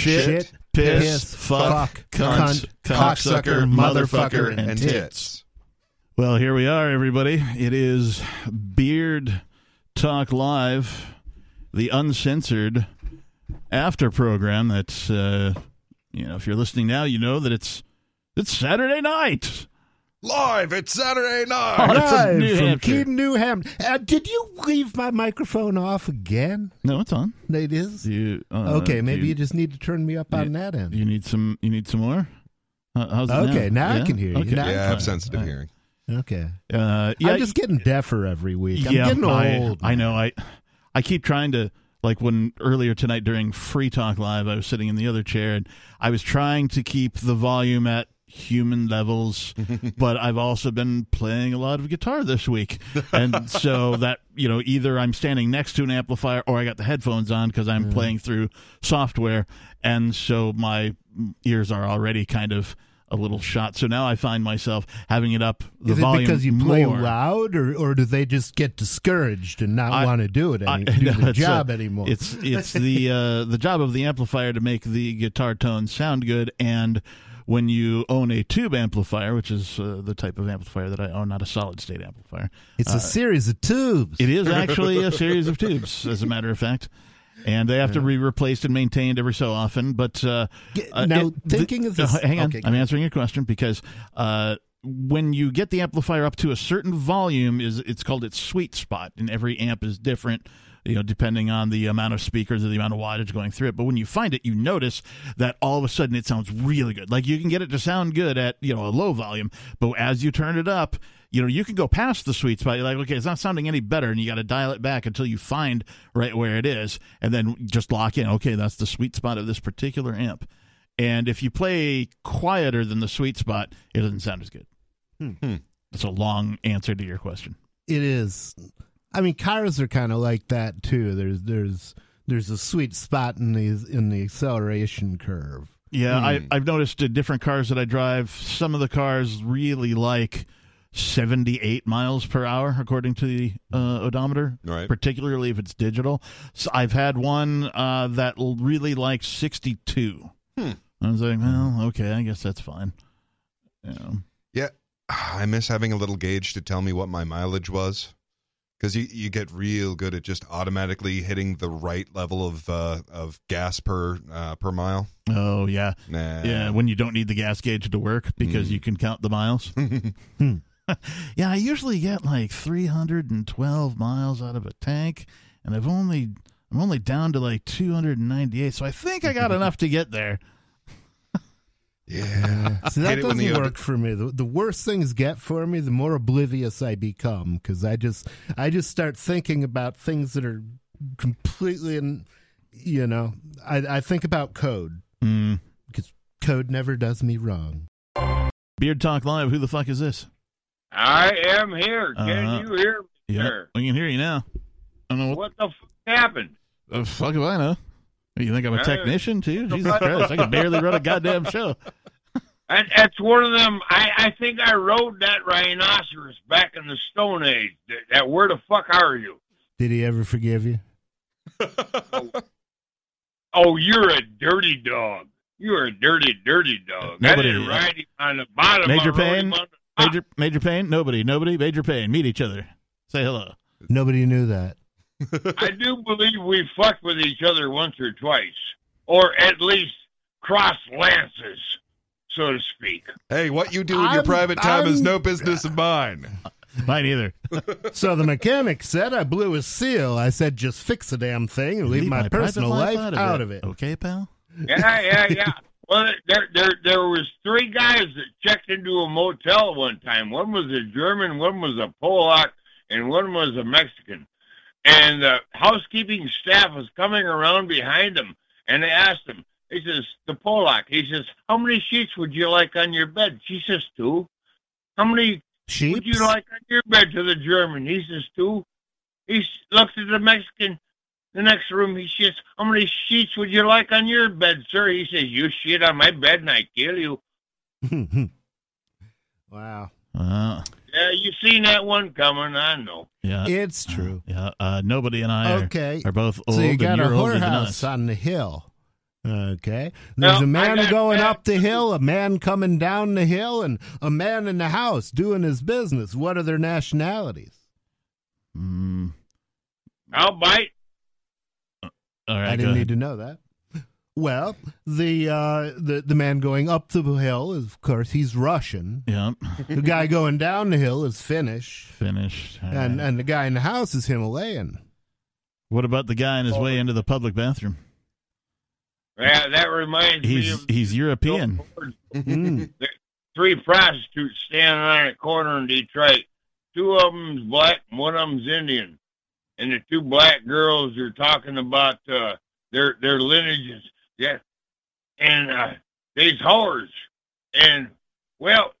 shit, piss, fuck, cunt, cocksucker, motherfucker, and tits. Well, here we are, everybody. It is Beard Talk Live, the uncensored after program. That's uh, you know, if you're listening now, you know that it's it's Saturday night. Live, it's Saturday night. Oh, Live New from Hampshire. Keene, New Hampshire. Uh, did you leave my microphone off again? No, it's on. It is. You, uh, okay, maybe you, you just need to turn me up on that end. you need some. You need some more. How- How's it Okay, now I Yeah? can hear you. Okay. Now- Yeah, I have sensitive fine. hearing. Okay. Uh, yeah, I'm just getting deafer every week. I'm yeah, getting I, old. I know. I I keep trying to like when earlier tonight during Free Talk Live, I was sitting in the other chair and I was trying to keep the volume at human levels, but I've also been playing a lot of guitar this week, and so that you know either I'm standing next to an amplifier or I got the headphones on because I'm playing through software, and so my ears are already kind of. A little shot, so now I find myself having it up the Is it volume because you play more. loud, or, or do they just get discouraged and not I- want to do it, I- do no, the it's a- job anymore? It's it's the uh, the job of the amplifier to make the guitar tones sound good, and when you own a tube amplifier, which is uh, the type of amplifier that I own, not a solid state amplifier, It's a series of tubes. it is actually a series of tubes, as a matter of fact. And they have to be replaced and maintained every so often. But uh, uh, now, it- thinking of this- uh, hang on, okay, I'm answering your question because uh, when you get the amplifier up to a certain volume, is it's called its sweet spot, and every amp is different. You know, depending on the amount of speakers or the amount of wattage going through it. But when you find it, you notice that all of a sudden it sounds really good. Like you can get it to sound good at you know a low volume, but as you turn it up, you know you can go past the sweet spot. You're like, okay, it's not sounding any better, and you got to dial it back until you find right where it is, and then just lock in. Okay, that's the sweet spot of this particular amp. And if you play quieter than the sweet spot, it doesn't sound as good. Hmm. That's a long answer to your question. It is. I mean, cars are kind of like that too. There's there's there's a sweet spot in the in the acceleration curve. Yeah, I, Hmm. I've noticed in different cars that I drive, some of the cars really like 78 miles per hour, according to the uh, odometer, Right. particularly if it's digital. So I've had one uh, that really likes 62. Hmm. I was like, well, okay, I guess that's fine. You know. Yeah, I miss having a little gauge to tell me what my mileage was. Because you, you get real good at just automatically hitting the right level of uh, of gas per uh, per mile. Oh, yeah. Nah. Yeah, when you don't need the gas gauge to work because Mm. you can count the miles. yeah, I usually get like 312 miles out of a tank, and I've only I'm only down to like 298. So I think I got enough to get there. Yeah. So Hate that it doesn't the- work for me. The, the worse things get for me, the more oblivious I become because I just I just start thinking about things that are completely, in, you know, I, I think about code Mm. because code never does me wrong. Beard Talk Live. Who the fuck is this? I am here. Can Uh, you hear me, Yeah, sir? we can hear you now. I don't know what What the fuck happened? the fuck do I know. You think I'm a Uh, technician too? Jesus Christ! I can barely run a goddamn show. That, that's one of them. I, I think I rode that rhinoceros back in the Stone Age. That, that where the fuck are you? Did he ever forgive you? Oh, you're a dirty dog. You're a dirty, dirty dog. Nobody- I didn't ride him on the bottom. Major I rode Payne? him on the top. Major Major Payne. Nobody. Nobody. Major Payne. Meet each other. Say hello. Nobody knew that. I do believe we fucked with each other once or twice, or at least crossed lances, so to speak. hey, what you do in your I'm- private time is I'm- no business of mine. Mine either. So the mechanic said I blew a seal. I said just fix the damn thing and leave, my, private personal life out, of, it. Okay, pal. Yeah, yeah, yeah. Well, there, there, there was three guys that checked into a motel one time. One was a German, one was a Polak, and one was a Mexican. And the housekeeping staff was coming around behind them, and they asked him. He says, "The Polak." He says, "How many sheets would you like on your bed?" She says, two. How many Sheep. would you like on your bed to the German? He says, two. He looks at the Mexican. The next room, he says, how many sheets would you like on your bed, sir? He says, you shit on my bed and I kill you. wow. Uh, Yeah, you seen that one coming, I know. yeah. It's true. Yeah. Uh, nobody and I are, Okay. are both old So you got and a you're older than whorehouse us. on the hill. Okay. There's Well, a man I got going that. up the hill, a man coming down the hill, and a man in the house doing his business. What are their nationalities? Mm, I'll bite. all right, I didn't need to know that. Well, the uh, the the man going up the hill is, of course, he's Russian. Yeah, The guy going down the hill is Finnish, Finnish. All and right. and the guy in the house is Himalayan. what about the guy on his way into the public bathroom? Yeah, that reminds me He's of he's European. Mm. three prostitutes standing on a corner in Detroit. Two of them's black, and one of them's Indian. And the two black girls are talking about uh, their their lineages. Yeah, and uh, they's whores. And well,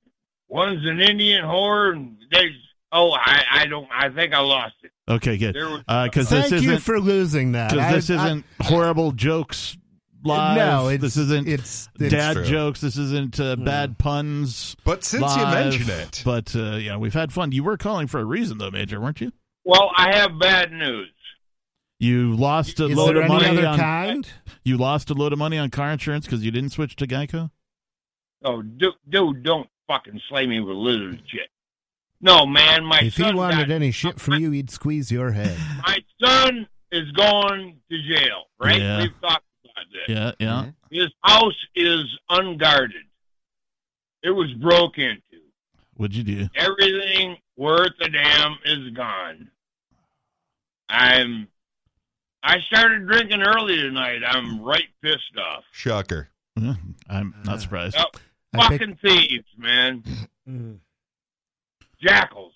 one's an Indian whore, and they's oh, I I don't I think I lost it. Okay, good. There was Because this Thank you isn't for losing that. because this isn't horrible jokes live. No, it's, this isn't It's, it's dad true. jokes. This isn't uh, bad puns. But since you live. mention it, but uh, yeah, we've had fun. You were calling for a reason, though, Major, weren't you? well, I have bad news. You lost a Is load there of any money other on kind? you lost a load of money on car insurance because you didn't switch to Geico. Oh, dude, dude, don't fucking slay me with lizard shit. No, man, my If he wanted got- any shit from you, he'd squeeze your head. my son is going to jail, right? Yeah. We've talked about this. Yeah, yeah. Mhm. His house is unguarded. It was broke into. What'd you do? Everything worth a damn is gone. I'm. I started drinking early tonight. I'm right pissed off. shocker. Yeah, I'm not surprised. Yep. I pick- Fucking thieves, man. Jackals.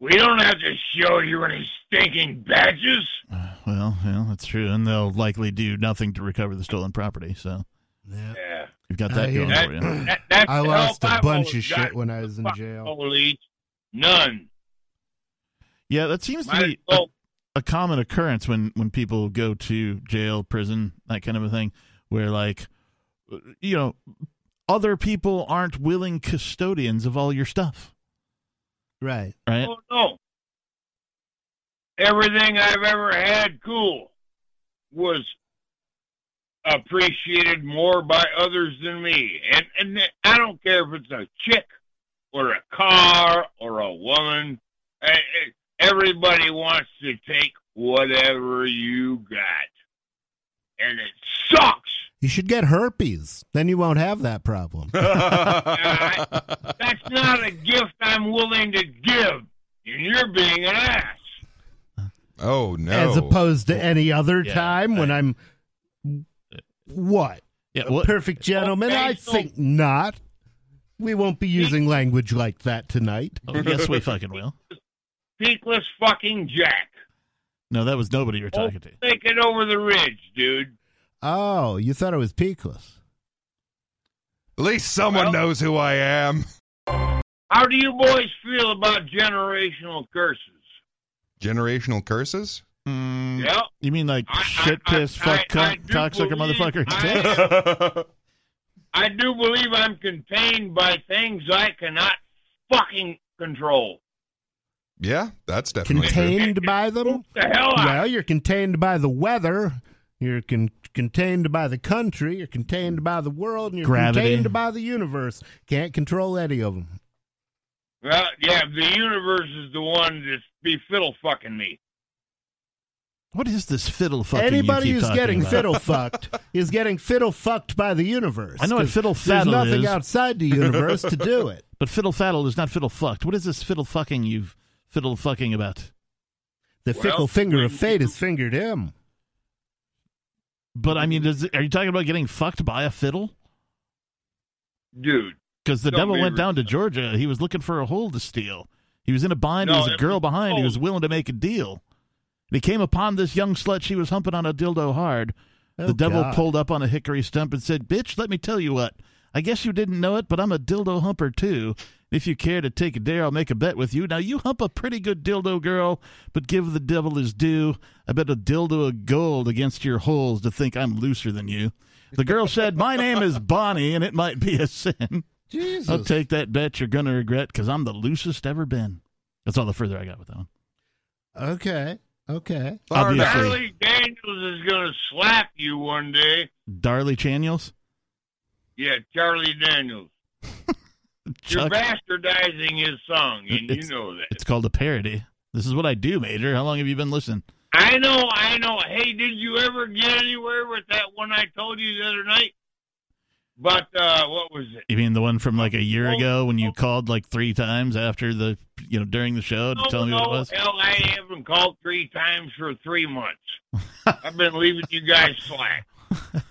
We don't have to show you any stinking badges. Uh, well, yeah, that's true, and they'll likely do nothing to recover the stolen property. So Yeah. Yeah. you've got that I going hear for you. That, that's I lost a bunch of shit when I was in jail. Police. None. Yeah, that seems to be a, a common occurrence when when people go to jail, prison, that kind of a thing, where like, you know, other people aren't willing custodians of all your stuff, Right. right? Oh no. Everything I've ever had cool was appreciated more by others than me. And and I don't care if it's a chick or a car or a woman. Everybody wants to take whatever you got. And it sucks. You should get herpes. Then you won't have that problem. That's not a gift I'm willing to give. And you're being an ass. oh no! As opposed to any other Yeah, time when I'm. What? Yeah, A perfect gentleman? Okay, I so- think not. We won't be using language like that tonight. oh, yes, we fucking will. Peakless fucking Jack. No, that was nobody you're talking to. Take it over the ridge, dude. Oh, you thought it was peakless. At least someone Well- knows who I am. How do you boys feel about generational curses? Generational curses? Mm, Yeah. You mean like I- shit, I- piss, I- fuck, I cunt, do cocksucker, believe motherfucker? I- dick? I do believe I'm contained by things I cannot fucking control. yeah, that's definitely true. Contained by them? What the hell? I- Well, you're contained by the weather. You're con- contained by the country. You're contained by the world. And you're Gravity. contained by the universe. Can't control any of them. Well, yeah, the universe is the one that's be fiddle fucking me. What is this fiddle fucking? Anybody you keep who's getting about? fiddle fucked is getting fiddle fucked by the universe. I know what 'Cause fiddle There's faddle nothing is. outside the universe to do it. But fiddle faddle is not fiddle fucked. What is this fiddle fucking you've fiddle fucking about? The Well, fickle finger of fate you- has fingered him. But I mean, does are you talking about getting fucked by a fiddle? Dude. Because the devil went down to. Georgia. He was looking for a hole to steal. He was in a bind. No, there was a girl was- behind. He oh. was willing to make a deal. And he came upon this young slut. She was humping on a dildo hard. Oh, the devil God. pulled up on a hickory stump and said, Bitch, let me tell you what. I guess you didn't know it, but I'm a dildo humper too. If you care to take a dare, I'll make a bet with you. Now, you hump a pretty good dildo, girl, but give the devil his due. I bet a dildo of gold against your holes to think I'm looser than you. The girl said, My name is Bonnie, and it might be a sin. Jesus. I'll take that bet you're going to regret because I'm the loosest ever been. That's all the further I got with that one. Okay. Okay. Obviously. enough. Charlie Daniels is going to slap you one day. Darley Chaniels. Yeah, Charlie Daniels. You're bastardizing his song, and you know that. it's called a parody. This is what I do, Major. How long have you been listening? I know, I know. Hey, did you ever get anywhere with that one I told you the other night? But uh, what was it? You mean the one from like a year Oh, ago when you oh. called like three times after the, you know, during the show to No, tell me what it was? hell, I haven't called three times for three months. I've been leaving you guys slack.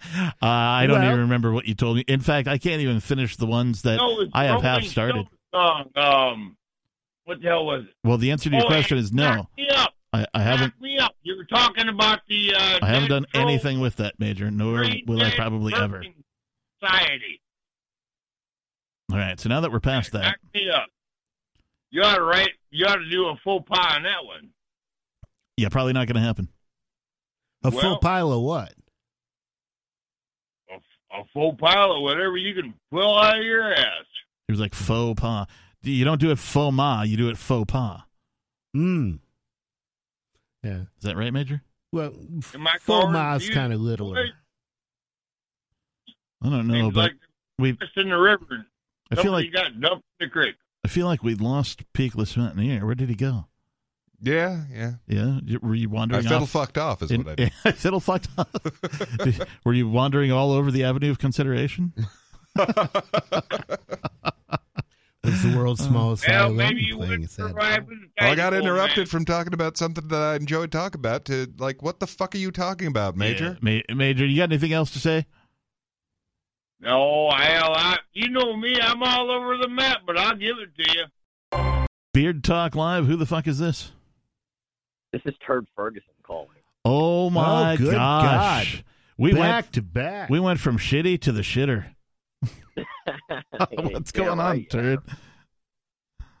Uh, I don't Well- even remember what you told me. In fact, I can't even finish the ones that No, I have half started. Song. Um, what the hell was it? Well, the answer to your Oh, question is no. Me up. I, I haven't. Me up. You were talking about the. Uh, I haven't done anything with that, Major. Nor will I probably ever. Society. All right. So now that we're past that, Knock me up. You ought to write. You ought to do a full pas on that one. yeah, probably not going to happen. A Well- full pile of what? A, a faux pas or whatever you can pull out of your ass. He was like faux pas. You don't do it faux ma. You do it faux pas. Mm. Yeah. Is that right, Major? Well, Am I full calling ma's kind of littler. I don't know, Things but like we. just in the river. I feel Somebody like got dumped in the creek. I feel like we lost Peakless Mountaineer. Where did he go? Yeah, yeah. Yeah, were you wandering? I wandering fiddle off? fucked off is in- what I did. I fiddle fucked up. Did- were you wandering all over the avenue of consideration? It's the world's smallest Well, maybe you playing wouldn't a sad survive song. with the Well, I got interrupted man. from talking about something that I enjoyed talking about to like, what the fuck are you talking about, Major? Yeah. Ma- Major, you got anything else to say? No, hell, I, you know me. I'm all over the map, but I'll give it to you. Beard Talk Live. Who the fuck is this? This is Turd Ferguson calling. Oh my Oh, good gosh! God. We back went to back. we went from shitty to the shitter. What's Yeah, going on, right. turd?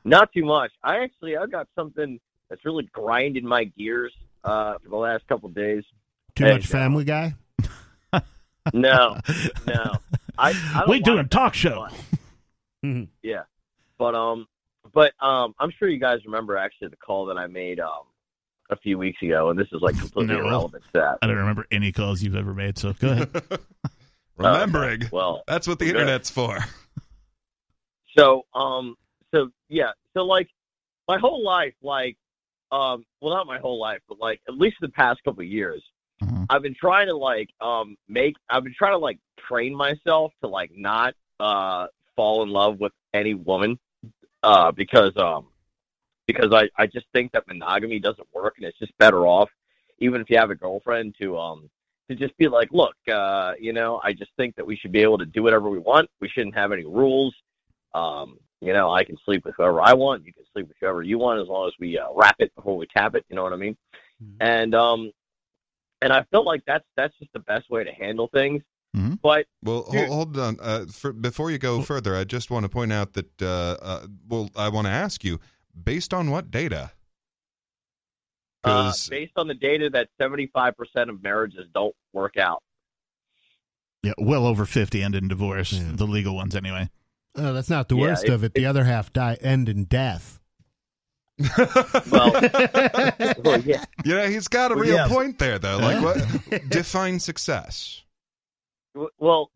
Not too much. I actually I got something that's really grinding my gears uh, for the last couple of days. Too Hey, much Family Guy. No, no. I, I don't we like doing it, talk show. yeah, but um, but um, I'm sure you guys remember actually the call that I made um a few weeks ago, and this is like completely No. irrelevant to that. I don't remember any calls you've ever made, so go ahead. Remembering. Well, That's what the Good. internet's for. So, um, so yeah, so like my whole life, like, um, well, not my whole life, but like at least the past couple of years, Mhm. I've been trying to like, um, make, I've been trying to like train myself to like not, uh, fall in love with any woman, uh, because, um, because I, I just think that monogamy doesn't work and it's just better off, even if you have a girlfriend to, um, to just be like, look, uh, you know, I just think that we should be able to do whatever we want. We shouldn't have any rules. Um, you know, I can sleep with whoever I want. You can sleep with whoever you want, as long as we uh, wrap it before we tap it. You know what I mean? Mhm. And um, and I felt like that's that's just the best way to handle things. Mhm. But Well, Here- hold, hold on. Uh, for, before you go further, I just want to point out that, uh, uh, well, I want to ask you, based on what data? uh, 'Cause- based on the data, that seventy five percent of marriages don't work out. Yeah, well over fifty end in divorce. Yeah. The legal ones, anyway. Oh, that's not the Yeah, worst it- of it. The other half die end in death. Well, well yeah, yeah, he's got a Well, real yeah. point there, though. Like, what define success? Well,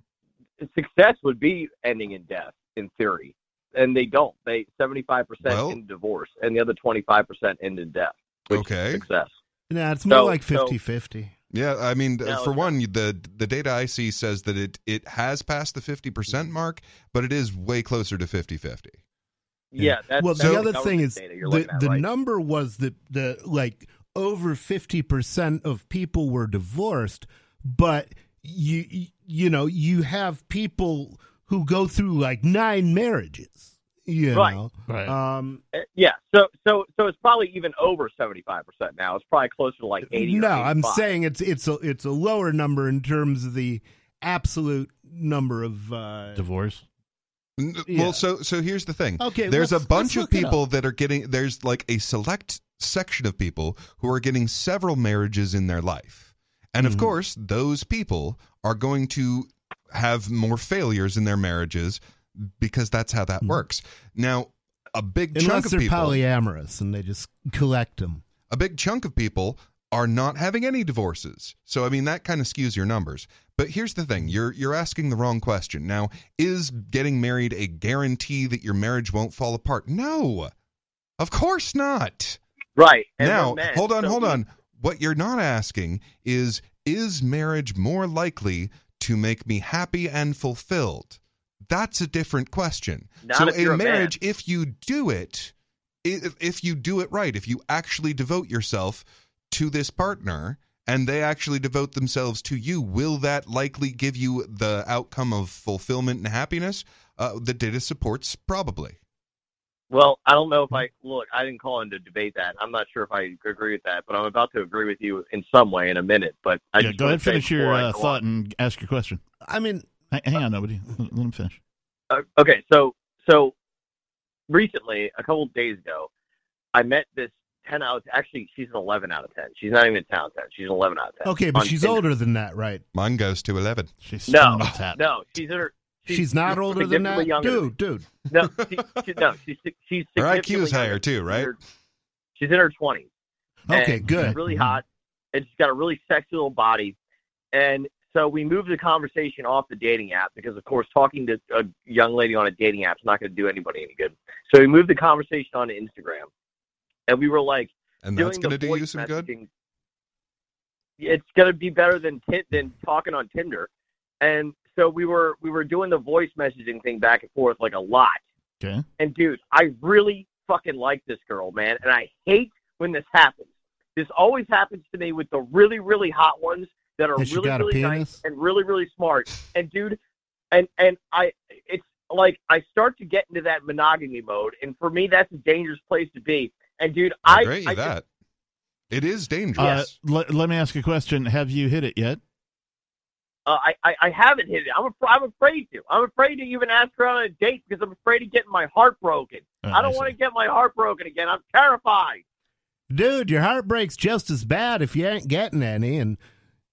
success would be ending in death in theory, and they don't. They seventy five percent in divorce, and the other twenty five percent end in death. which is Okay. success. Nah, it's more So- like so- 50-50. Yeah, I mean, uh, No, for it's one, the the data I see says that it it has passed the fifty percent mark, but it is way closer to 50-50. Yeah, that's well, that's the other thing is the, at, the right? number was that the like over 50% of people were divorced, but you you- you know, you have people who go through like nine marriages, you Right. know. Right. Um Uh, yeah, so so so it's probably even over seventy five percent now. It's probably closer to like eighty. no, or I'm saying it's it's a it's a lower number in terms of the absolute number of uh divorce. N- Yeah. Well, so so here's the thing. Okay, there's a bunch of people that are getting. There's like a select section of people who are getting several marriages in their life, and of Mhm. course, those people are going to have more failures in their marriages because that's how that Mhm. works. Now, a big chunk unless of they're people. polyamorous and they just collect them. a big chunk of people are not having any divorces. So I mean that kind of skews your numbers. But here's the thing, you're you're asking the wrong question. Now, is getting married a guarantee that your marriage won't fall apart? No. Of course not. Right. And now, men, hold on, so hold on. What you're not asking is is marriage more likely to make me happy and fulfilled? That's a different question. Not so a a man. marriage if you do it if, if you do it right, if you actually devote yourself to this partner and they actually devote themselves to you, will that likely give you the outcome of fulfillment and happiness? Uh, the data supports probably. Well, I don't know if I look. I didn't call in to debate that. I'm not sure if I agree with that, but I'm about to agree with you in some way in a minute. But I yeah, just go ahead, say finish your uh, thought on. and ask your question. I mean, Hang, hang on, nobody. Let him finish. Uh, okay, so so recently, a couple of days ago, I met this ten out. Actually, she's an eleven out of ten. She's not even a ten out of ten. She's an eleven out of ten. okay, but on she's Tinder. older than that, right? Mine goes to 11. She's No, still on the no, she's in her. She's, not older than that, younger dude. Dude, No, she, she, no, she's she's Her IQ is higher too, right? She's in her- She's twenties. Okay, good. She's really mm-hmm. hot, and she's got a really sexy little body. And so we moved the conversation off the dating app because, of course, talking to a young lady on a dating app is not going to do anybody any good. So we moved the conversation on to Instagram, and we were like And that's going to do you some good? It's going to be better than Tin than talking on Tinder, and so we were we were doing the voice messaging thing back and forth like a lot. Okay. And dude, I really fucking like this girl, man. And I hate when this happens. This always happens to me with the really, really hot ones that are Has she really, got a really nice and really, really smart. And dude, and and I, it's like I start to get into that monogamy mode, and for me, that's a dangerous place to be. And dude, I I, grant you I just- that. It is dangerous. Uh, let, let me ask a question. Have you hit it yet? Uh, I, I, I haven't hit it. I'm, af- I'm afraid to. I'm afraid to even ask her on a date because I'm afraid of getting my heart broken. Oh, I don't want to get my heart broken again. I'm terrified. dude, your heartbreak's just as bad if you ain't getting any. And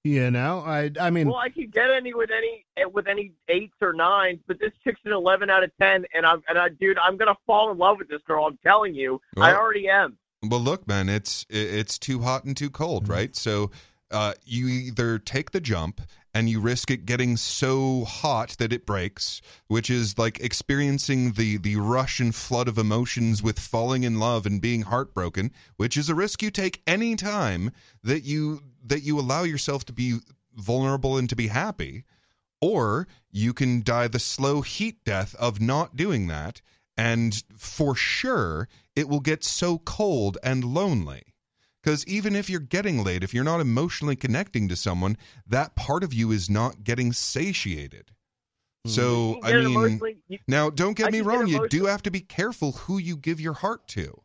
you know, I, I mean, Well, I could get any with any eh, with any eights or nines, but this chick's an eleven out of ten, and I'm and I, dude, I'm gonna fall in love with this girl. I'm telling you, I already am. Well, look, man, it's it's too hot and too cold, Mm-hmm. right? So uh, you either take the jump and you risk it getting so hot that it breaks, which is like experiencing the the rush and flood of emotions with falling in love and being heartbroken, which is a risk you take any time that you that you allow yourself to be vulnerable and to be happy, or you can die the slow heat death of not doing that. And for sure, it will get so cold and lonely. Because even if you're getting laid, if you're not emotionally connecting to someone, that part of you is not getting satiated. So, I mean, you- now don't get I me can get wrong, you do have to be careful who you give your heart to.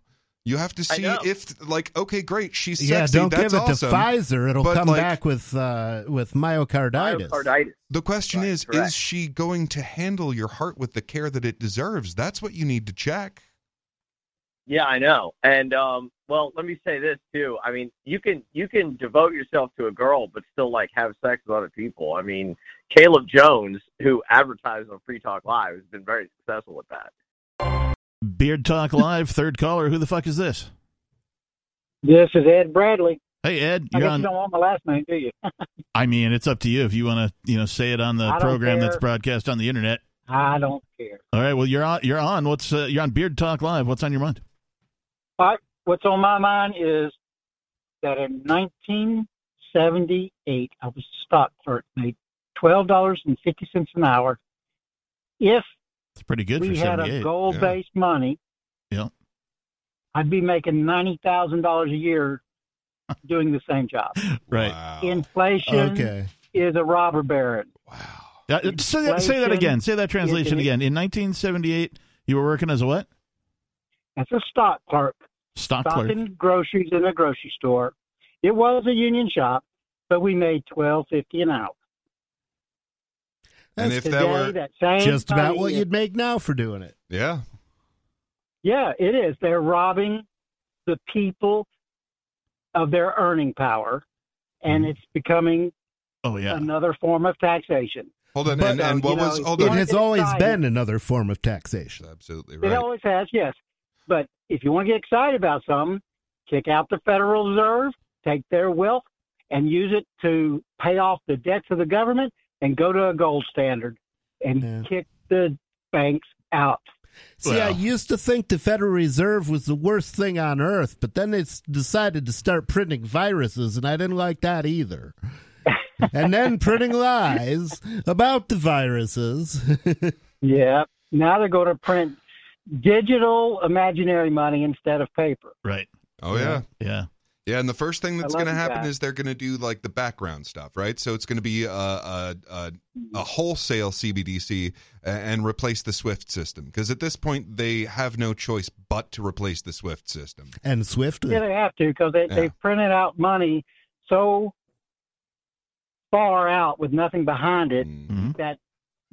You have to see if, like, okay, great, she's yeah, sexy, don't that's give it awesome. to Pfizer. It'll but, come like- back with uh, with myocarditis. myocarditis. The question Right, is, correct. is she going to handle your heart with the care that it deserves? That's what you need to check. Yeah, I know. And um, well, let me say this too. I mean, you can you can devote yourself to a girl, but still like have sex with other people. I mean, Caleb Jones, who advertised on Free Talk Live, has been very successful with that. Beard Talk Live, third caller. Who the fuck is this? This is Ed Bradley. Hey Ed, you're guess on. you don't want my last name, do you? I mean, it's up to you if you want to, you know, say it on the I don't program that's broadcast on the internet. I don't care. All right. Well, you're on. You're on. What's uh, you're on Beard Talk Live? What's on your mind? What's on my mind is that in 1978, I was a stock clerk, made twelve dollars and fifty cents an hour. If It's pretty good we for had a gold-based money, Yeah. I'd be making ninety thousand dollars a year doing the same job. Right. Wow. Inflation Okay. is a robber baron. wow. Uh, say, that, say that again. Say that translation again. In 1978, you were working as a what? As a stock clerk. Stock clerk. stocking groceries in a grocery store. It was a union shop, but we made twelve fifty an hour. And if Today, that were, that same Just about money what is- you'd make now for doing it. yeah, Yeah, it is. They're robbing the people of their earning power, and Mm-hmm. it's becoming Oh yeah. another form of taxation. hold on. But, and, uh, and what you know, was? Hold It on. has it's always exciting. been another form of taxation. Absolutely It right. always has, yes. But if you want to get excited about something, kick out the Federal Reserve, take their wealth, and use it to pay off the debts of the government, and go to a gold standard and Yeah. kick the banks out. See, I used to think the Federal Reserve was the worst thing on earth, but then they decided to start printing viruses, and I didn't like that either. and then printing lies about the viruses. Yeah. Now they're going to print digital imaginary money instead of paper. Right. Oh yeah. Yeah. Yeah, and the first thing that's going to happen guys. is they're going to do like the background stuff, right? So it's going to be a, a, a, a wholesale CBDC and replace the SWIFT system because at this point they have no choice but to replace the SWIFT system. and Swift. Yeah, they have to because they, Yeah. they've printed out money so far out with nothing behind it Mm. hmm that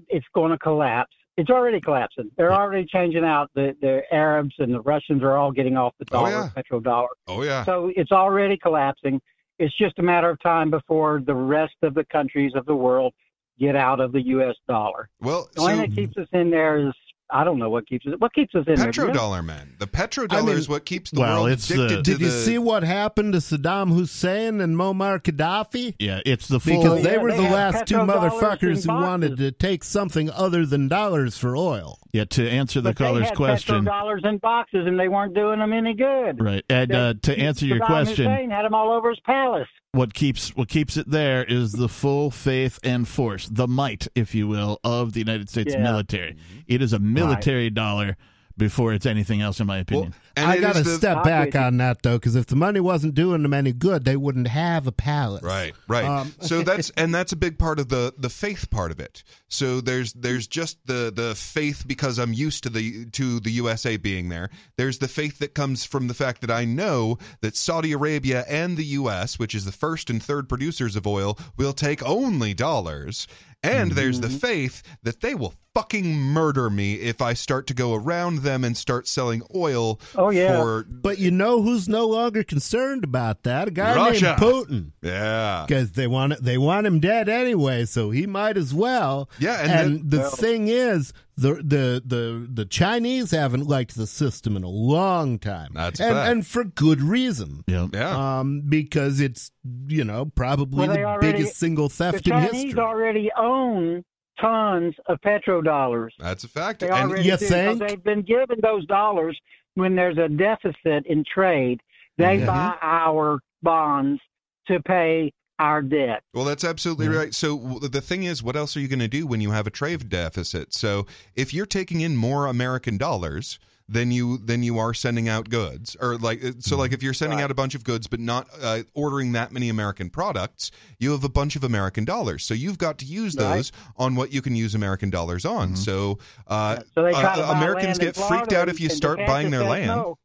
it's going to collapse. It's already collapsing. They're already changing out. The, the Arabs and the Russians are all getting off the Oh, dollar, yeah. petrodollar. Oh yeah. So it's already collapsing. It's just a matter of time before the rest of the countries of the world get out of the U.S. dollar. Well, The only so thing that keeps us in there is I don't know what keeps us. What keeps us in there? do you know? petrodollar, man. The petrodollar I mean- is what keeps the Well, world it's addicted the- to Did you see what happened to Saddam Hussein and Muammar Gaddafi? Yeah. It's the full. Because they Yeah, were they the last two motherfuckers who wanted to take something other than dollars for oil. yeah. To answer the But they caller's had question. dollars in boxes, and they weren't doing them any good. Right. And uh, to answer your Saddam question, Hussein had them all over his palace. What keeps what keeps it there is the full faith and force, the might, if you will, of the United States Yeah. military. Mm-hmm. It is a military dollar before it's anything else, in my well, opinion. and I got to is the- step back on that though, because if the money wasn't doing them any good, they wouldn't have a palace. Right, right. Um, so that's and that's a big part of the the faith part of it. So there's there's just the the faith because I'm used to the to the USA being there. There's the faith that comes from the fact that I know that Saudi Arabia and the US, which is the first and third producers of oil, will take only dollars. And there's the mm-hmm. faith that they will fucking murder me if I start to go around them and start selling oil Oh, yeah. for But you know who's no longer concerned about that? A guy Russia. named Putin. yeah. Because they want they want him dead anyway, so he might as well. Yeah, and and then- the Well- thing is, the the the the Chinese haven't liked the system in a long time. That's a and fact. and for good reason. Yeah. Yeah. Um, because it's you know probably Well, the already- biggest single The theft in Chinese history. already own tons of petrodollars. That's a fact. They And already You do, 'cause think? they've been given those dollars when there's a deficit in trade. They Mhm. buy our bonds to pay our debt. Well, that's absolutely Yeah. right. So the thing is, what else are you going to do when you have a trade deficit? So if you're taking in more American dollars than you than you are sending out goods, or like uh, so, like if you're sending Right. out a bunch of goods but not uh, ordering that many American products, you have a bunch of American dollars. So you've got to use Right. those on what you can use American dollars on. So, uh, So they try to uh, Americans get freaked out if you start buying their land. no.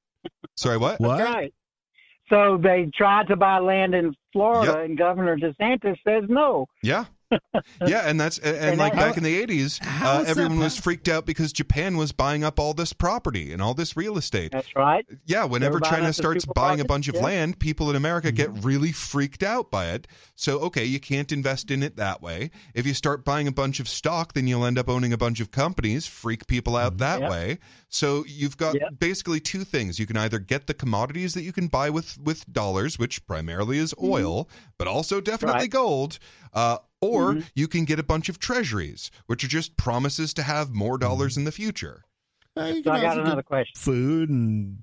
Sorry, what? what? That's right. So they tried to buy land in Florida, Yep. and Governor DeSantis says no. Yeah. yeah, and that's and, and like how- back in the eighties, uh, everyone was freaked out because Japan was buying up all this property and all this real estate. That's right. Yeah, whenever China starts buying a bunch of yeah. land, people in America get really freaked out by it. So, okay, you can't invest in it that way. If you start buying a bunch of stock, then you'll end up owning a bunch of companies, freak people out that Yep. way. So, you've got Yep. basically two things. You can either get the commodities that you can buy with with dollars, which primarily is oil, but also definitely Right. gold. Uh, or Mhm. you can get a bunch of treasuries, which are just promises to have more dollars in the future. Uh, So I got also get another question. food and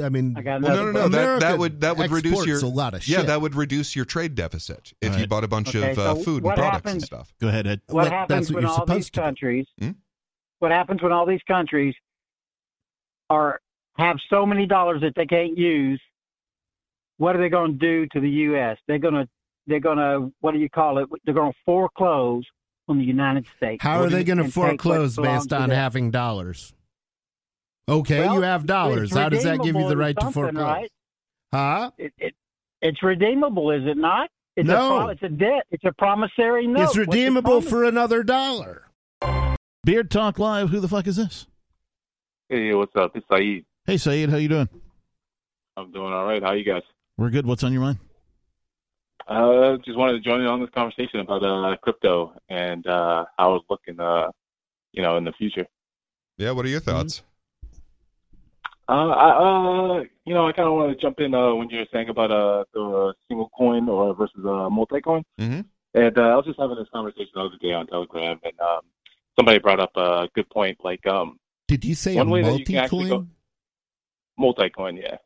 I mean, I got Well, no, no, no. That, that would that would reduce your a lot of yeah. That would reduce your trade deficit if you bought a bunch Okay, of uh, so food and what products and stuff. Go ahead, Ed. What Well, happens what when all these supposed to do. countries? Hmm? What happens when all these countries are have so many dollars that they can't use? What are they going to do to the U.S.? They're going to they're going to what do you call it? They're going to foreclose on the United States. How are they going to and take what foreclose based on them? having dollars? Okay, Well, you have dollars. How does that give you the right to foreclose? right? Huh? It, it it's redeemable, is it not? It's No. a it's a debt. It's a promissory note. it's redeemable for another dollar. Beard Talk Live. Who the fuck is this? Hey, what's up? It's Saeed. Hey, Saeed. How you doing? I'm doing all right. How you guys? We're good. What's on your mind? Uh, just wanted to join in on this conversation about uh, crypto and uh, how it's looking, uh, you know, in the future. Yeah. What are your Mm-hmm. thoughts? Uh, I, uh, you know, I kind of want to jump in uh, when you were saying about uh, the single coin or versus a multi coin. Mhm. And uh, I was just having this conversation the other day on Telegram, and um, somebody brought up a good point, like um, Did you say One a way that you can actually multi-coin? go- multi coin. Yeah.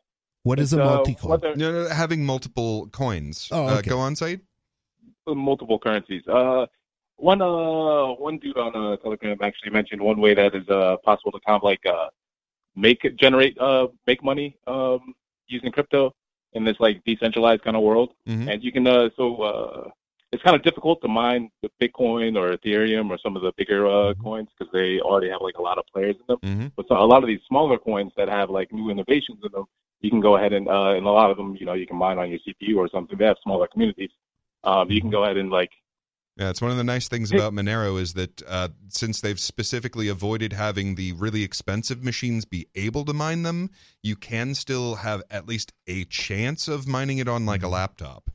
What is a uh, multi-coin? whether- No, no, having multiple coins. Oh, uh, okay. go on, Saeed. multiple currencies. Uh, one uh one dude on uh, Telegram actually mentioned one way that is uh possible to kind of like uh make generate uh make money um using crypto in this like decentralized kind of world, Mhm. and you can uh so uh it's kind of difficult to mine the Bitcoin or Ethereum or some of the bigger uh coins because they already have like a lot of players in them. hmm But so a lot of these smaller coins that have like new innovations in them, you can go ahead and uh, and a lot of them, you know, you can mine on your CPU or something. They have smaller communities. Um, you can go ahead and like Yeah, it's one of the nice things about Monero is that uh, since they've specifically avoided having the really expensive machines be able to mine them, you can still have at least a chance of mining it on like a laptop.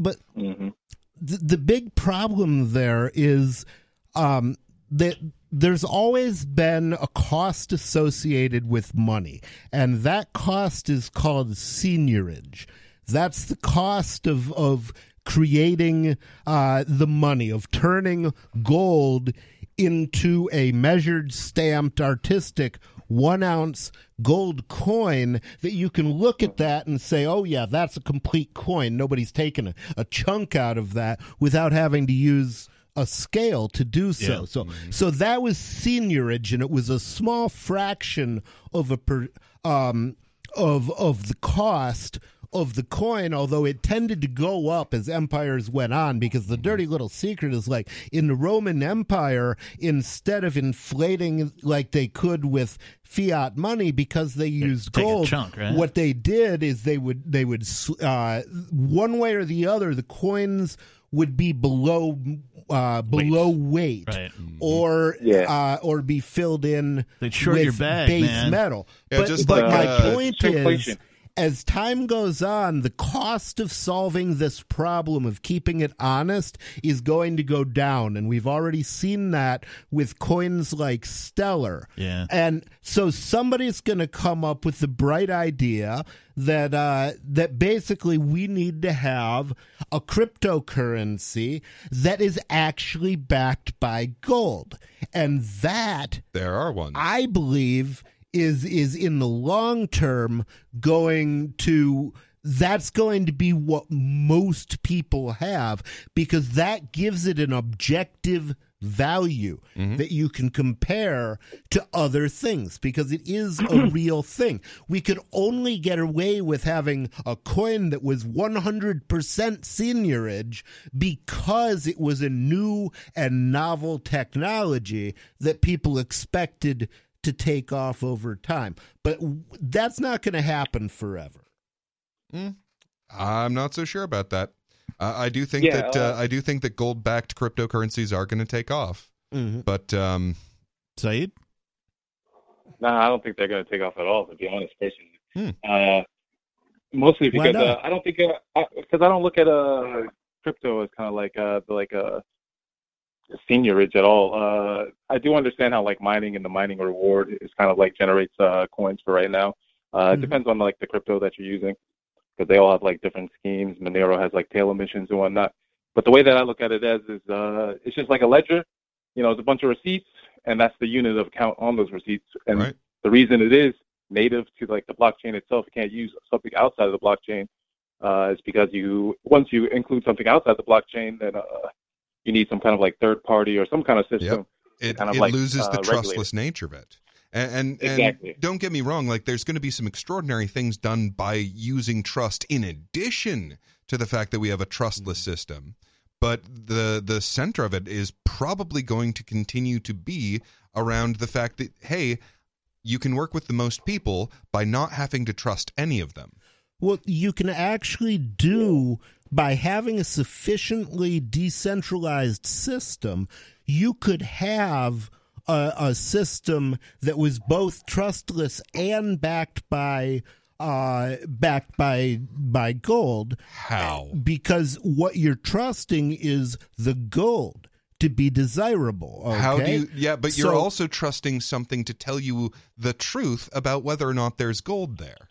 But mhm. the, the big problem there is um, that there's always been a cost associated with money, and that cost is called seigniorage. That's the cost of of creating uh, the money of turning gold into a measured, stamped, artistic one ounce gold coin that you can look at that and say, oh, yeah, that's a complete coin. Nobody's taken a, a chunk out of that without having to use a scale to do so. Yeah. So, so that was seigniorage, and it was a small fraction of a per, um, of of the cost of the coin, although it tended to go up as empires went on, because the dirty little secret is like in the Roman Empire, instead of inflating like they could with fiat money because they used take gold, chunk, right? what they did is they would they would uh, one way or the other, the coins would be below uh, below weight, Right. or Yeah. uh, or be filled in They'd short with your bag, base man. metal. Yeah, but just but like, my uh, point is, shrinkflation. As time goes on, the cost of solving this problem of keeping it honest is going to go down, and we've already seen that with coins like Stellar. Yeah. And so somebody's going to come up with the bright idea that uh, that basically we need to have a cryptocurrency that is actually backed by gold, and that There are ones. I believe is is in the long term going to that's going to be what most people have because that gives it an objective value mm-hmm. that you can compare to other things because it is a real thing. We could only get away with having a coin that was 100% seigniorage because it was a new and novel technology that people expected to take off over time. But that's not going to happen forever. I'm not so sure about that. Uh, I do think Yeah, that uh, uh, I do think that gold-backed cryptocurrencies are going to take off, Mm-hmm. but um, Saeed? Nah, I don't think they're going to take off at all. To be honest, personally, Hmm. uh, mostly Why because uh, not? I don't think because uh, I, 'cause I don't look at uh, crypto as kind of like uh, like a seigniorage at all. Uh, I do understand how like mining and the mining reward is kind of like generates uh, coins for right now. Uh, Mhm. It depends on like the crypto that you're using because they all have like different schemes. Monero has like tail emissions and whatnot. But the way that I look at it as is uh, it's just like a ledger. You know, it's a bunch of receipts, and that's the unit of count on those receipts. And Right. the reason it is native to like the blockchain itself, you can't use something outside of the blockchain. Uh, is because you once you include something outside the blockchain, then uh, you need some kind of like third party or some kind of system. it, kind of it like, loses the uh, regulate trustless nature of it. And and, Exactly. and don't get me wrong, like there's going to be some extraordinary things done by using trust in addition to the fact that we have a trustless Mm-hmm. system. But the the center of it is probably going to continue to be around the fact that hey, you can work with the most people by not having to trust any of them. Well, you can actually do by having a sufficiently decentralized system, you could have a, a system that was both trustless and backed by uh backed by by gold How? because what you're trusting is the gold to be desirable. Okay? How do you? Yeah, but you're So- also trusting something to tell you the truth about whether or not there's gold there.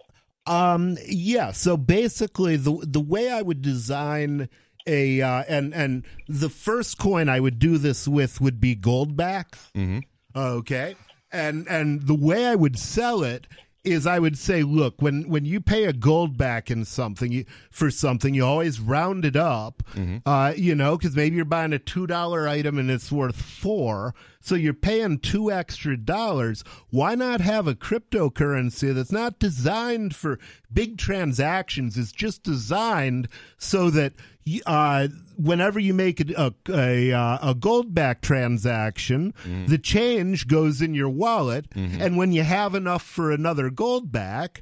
Um. Yeah. So basically, the the way I would design a uh, and and the first coin I would do this with would be gold back. Mhm. Okay. And and the way I would sell it is I would say, look, when when you pay a Goldback in something you, for something, you always round it up. Uh, you know, because maybe you're buying a two dollar item and it's worth four, so you're paying two extra dollars. Why not have a cryptocurrency that's not designed for big transactions? It's just designed so that uh, whenever you make a a, a, uh, a Goldback transaction, the change goes in your wallet, and when you have enough for another Goldback,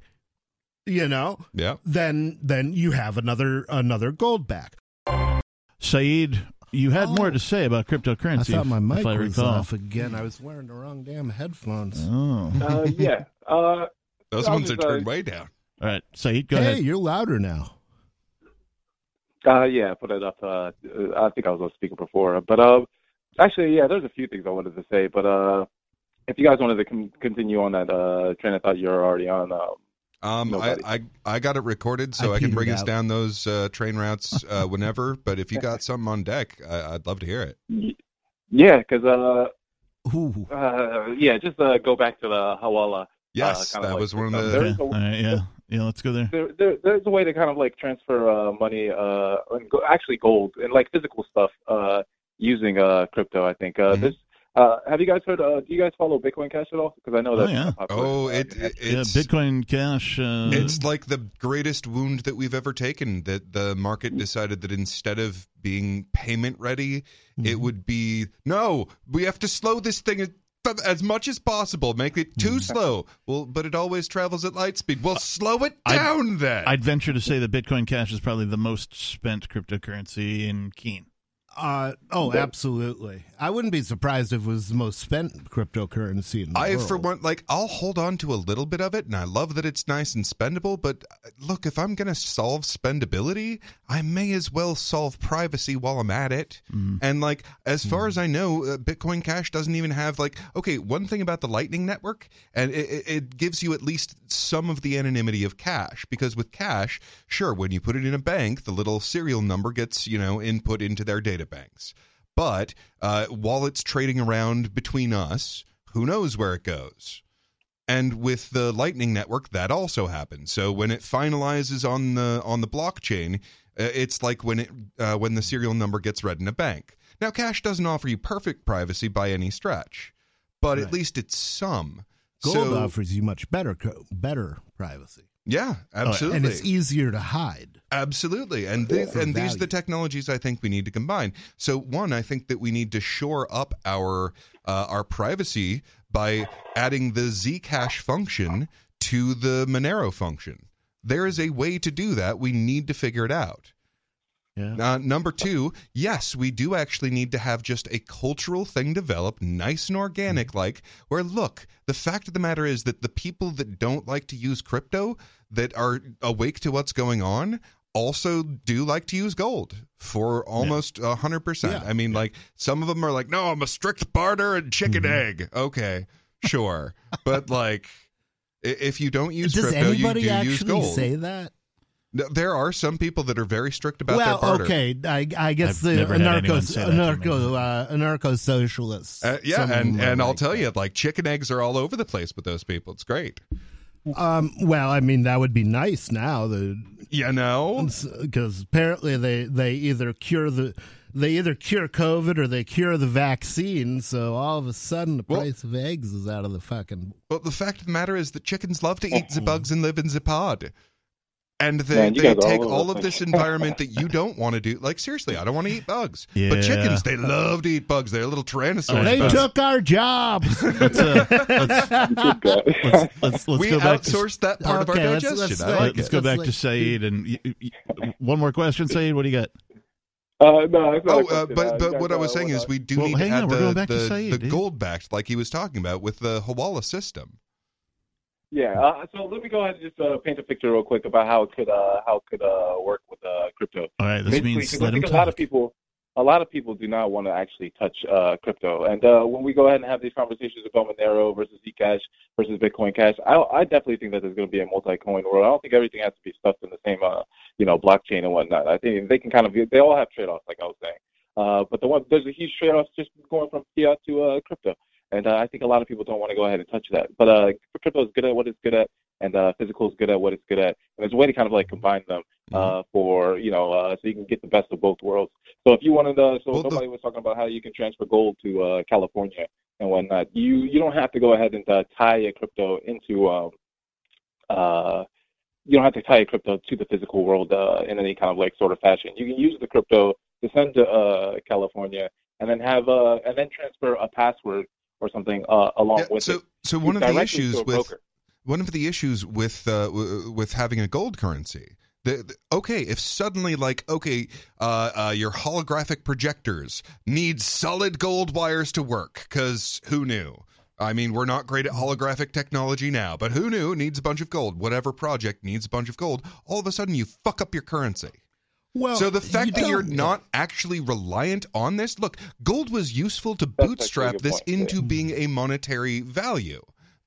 you know, Yeah. then then you have another another Goldback. Saeed, you had Oh. more to say about cryptocurrency. I cryptocurrency. thought my if- mic was recall. off again. I was wearing the wrong damn headphones. Oh. Uh, yeah. Uh, Those I'll ones are turned way down. All right, Saeed, go hey, ahead. you're louder now. Uh, yeah, I put it up. Uh, I think I was on speaker before, but uh, actually, yeah, there's a few things I wanted to say, but uh, if you guys wanted to con- continue on that uh, train, I thought you were already on. Um, Um, I, I I got it recorded, so I I, can bring us out. down those uh, train routes uh, whenever. But if you got something on deck, I, I'd love to hear it. yeah, because uh, Ooh. uh, yeah, just uh, go back to the Hawala. Yes, kinda that like was one of the. There is Okay. a- All right, yeah, yeah. Let's go there. there, there, there's a way to kind of like transfer uh, money, uh, and go, actually gold and like physical stuff uh, using uh, crypto. I think. Uh, Mhm. This, uh, have you guys heard? Uh, do you guys follow Bitcoin Cash at all? Because I know Oh, that's yeah. popular. Oh, Uh, it, it Yeah, it's Bitcoin Cash. Uh, it's like the greatest wound that we've ever taken. That the market decided that instead of being payment ready, Mm-hmm. it would be no. We have to slow this thing as- as much as possible. Make it too Mm-hmm. slow. Well, but it always travels at light speed. Well, slow it I'd- down then. I'd venture to say that Bitcoin Cash is probably the most spent cryptocurrency in Keene. Uh, oh, absolutely. I wouldn't be surprised if it was the most spent cryptocurrency in the world. I, world. for one, like, I'll hold on to a little bit of it, and I love that it's nice and spendable. But uh, look, if I'm going to solve spendability, I may as well solve privacy while I'm at it. And, like, as far as I know, uh, Bitcoin Cash doesn't even have, like, okay, one thing about the Lightning Network, and it, it, it gives you at least some of the anonymity of cash. Because with cash, sure, when you put it in a bank, the little serial number gets, you know, input into their data banks. But uh, while it's trading around between us, who knows where it goes? And with the Lightning Network, that also happens. So when it finalizes on the on the blockchain, uh, it's like when it uh, when the serial number gets read in a bank. Now, Cash doesn't offer you perfect privacy by any stretch, but at least it's some. Gold so, offers you much better better privacy, yeah, absolutely. and it's easier to hide. Absolutely, and these, and these are the technologies I think we need to combine. So, one, I think that we need to shore up our uh, our privacy by adding the Zcash function to the Monero function. There is a way to do that. We need to figure it out. Yeah. Uh, number two, yes, we do actually need to have just a cultural thing develop, nice and organic, like where look, the fact of the matter is that the people that don't like to use crypto, that are awake to what's going on, also do like to use gold for almost a hundred percent. Yeah. I mean, like some of them are like, no, I'm a strict barter and chicken egg. Okay, sure, but like. If you don't use Does crypto, anybody you do use actually gold. say that? No, There are some people that are very strict about well, their barter. okay, I, I guess I've the never had anarcho say that to me. anarcho uh, anarcho socialists. Uh, yeah, and, and I'll tell you, like chicken eggs are all over the place with those people. It's great. Um, well, I mean, that would be nice now. The You know, because apparently they they either cure the they either cure COVID or they cure the vaccine. So all of a sudden, the Well- price of eggs is out of the fucking. but the fact of the matter is that chickens love to eat the bugs and live in the pod. And they, Man, they take all all of this environment that you don't want to do. Like seriously, I don't want to eat bugs. Yeah. But chickens, they love to eat bugs. They're little tyrannosaurus. They bugs. took our jobs. Let's, uh, let's, let's, let's, let's we go back to outsourced that part of our Okay, let's- digestion. let's like- like let's go back like- to Saeed and y- y- y- one more question, Saeed. What do you got? Uh, no, it's not a Oh, uh. But but guys, what I was saying is we do Well, need to hang add on, we're the, to the, Saeed, the gold backed, like he was talking about with the Hawala system. Yeah. Uh, so let me go ahead and just uh, paint a picture real quick about how it could uh, how it could uh, work with uh, crypto. All right, this Basically, means I let think a lot of people. a lot of people do not want to actually touch uh, crypto. And uh, when we go ahead and have these conversations about Monero versus Zcash versus Bitcoin Cash, I, I definitely think that there's going to be a multi-coin world. I don't think everything has to be stuffed in the same, uh, you know, blockchain and whatnot. I think they can kind of, they all have trade-offs, like I was saying. Uh, but the one, there's a huge trade-off just going from fiat to uh, crypto. And uh, I think a lot of people don't want to go ahead and touch that. But uh, crypto is good at what it's good at, and uh, physical is good at what it's good at. And there's a way to kind of like combine them uh, Mm-hmm. for you know, uh, so you can get the best of both worlds. So if you wanted to, so Well, the- somebody was talking about how you can transfer gold to uh, California and whatnot. You you don't have to go ahead and uh, tie a crypto into um, uh, you don't have to tie a crypto to the physical world uh, in any kind of like sort of fashion. You can use the crypto to send to uh, California and then have uh, and then transfer a password or something uh, along Yeah, with so, it. so one of the issues with broker. one of the issues with uh, w- with having a gold currency. The, the- okay, if suddenly like okay, uh, uh, your holographic projectors need solid gold wires to work because who knew? I mean, we're not great at holographic technology now, but who knew? Needs a bunch of gold. Whatever project needs a bunch of gold. All of a sudden, you fuck up your currency. Well, so the fact you that you're don't- not actually reliant on this, look, gold was useful to That's bootstrap this point, yeah. into being a monetary value,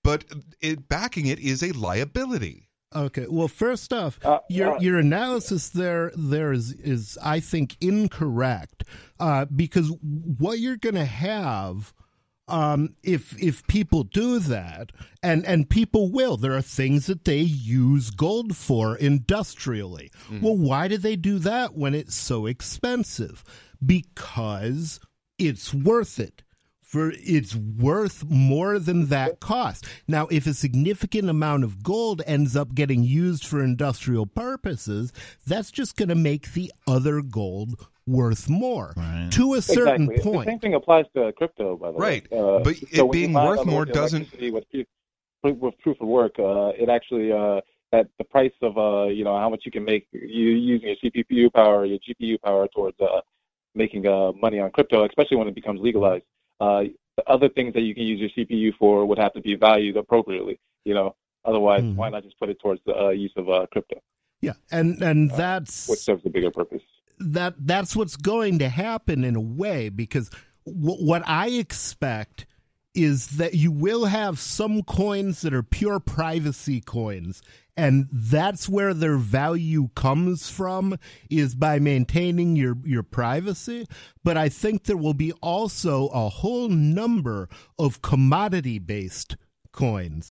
but it, backing it is a liability. Okay. Well, first off, Uh, your uh, your analysis there there is is I think incorrect uh, because what you're going to have um, if if people do that and and people will there are things that they use gold for industrially. Well, why do they do that when it's so expensive? Because it's worth it for it's worth more than that cost. Now, if a significant amount of gold ends up getting used for industrial purposes, that's just going to make the other gold worth more Right. to a certain exactly. The point. same thing applies to crypto, by the Right. way. Uh, But so it being worth more doesn't- electricity With, proof- with proof of work, uh, it actually uh, at the price of uh, you know how much you can make you using your CPU power, your GPU power towards uh, making uh, money on crypto, especially when it becomes legalized. Uh, the other things that you can use your CPU for would have to be valued appropriately. You know, otherwise, Mhm. why not just put it towards the uh, use of uh, crypto, Yeah, and and Uh, that's which serves a bigger purpose? that that's what's going to happen in a way because w- what I expect is that you will have some coins that are pure privacy coins and that's where their value comes from is by maintaining your your privacy but I think there will be also a whole number of commodity based coins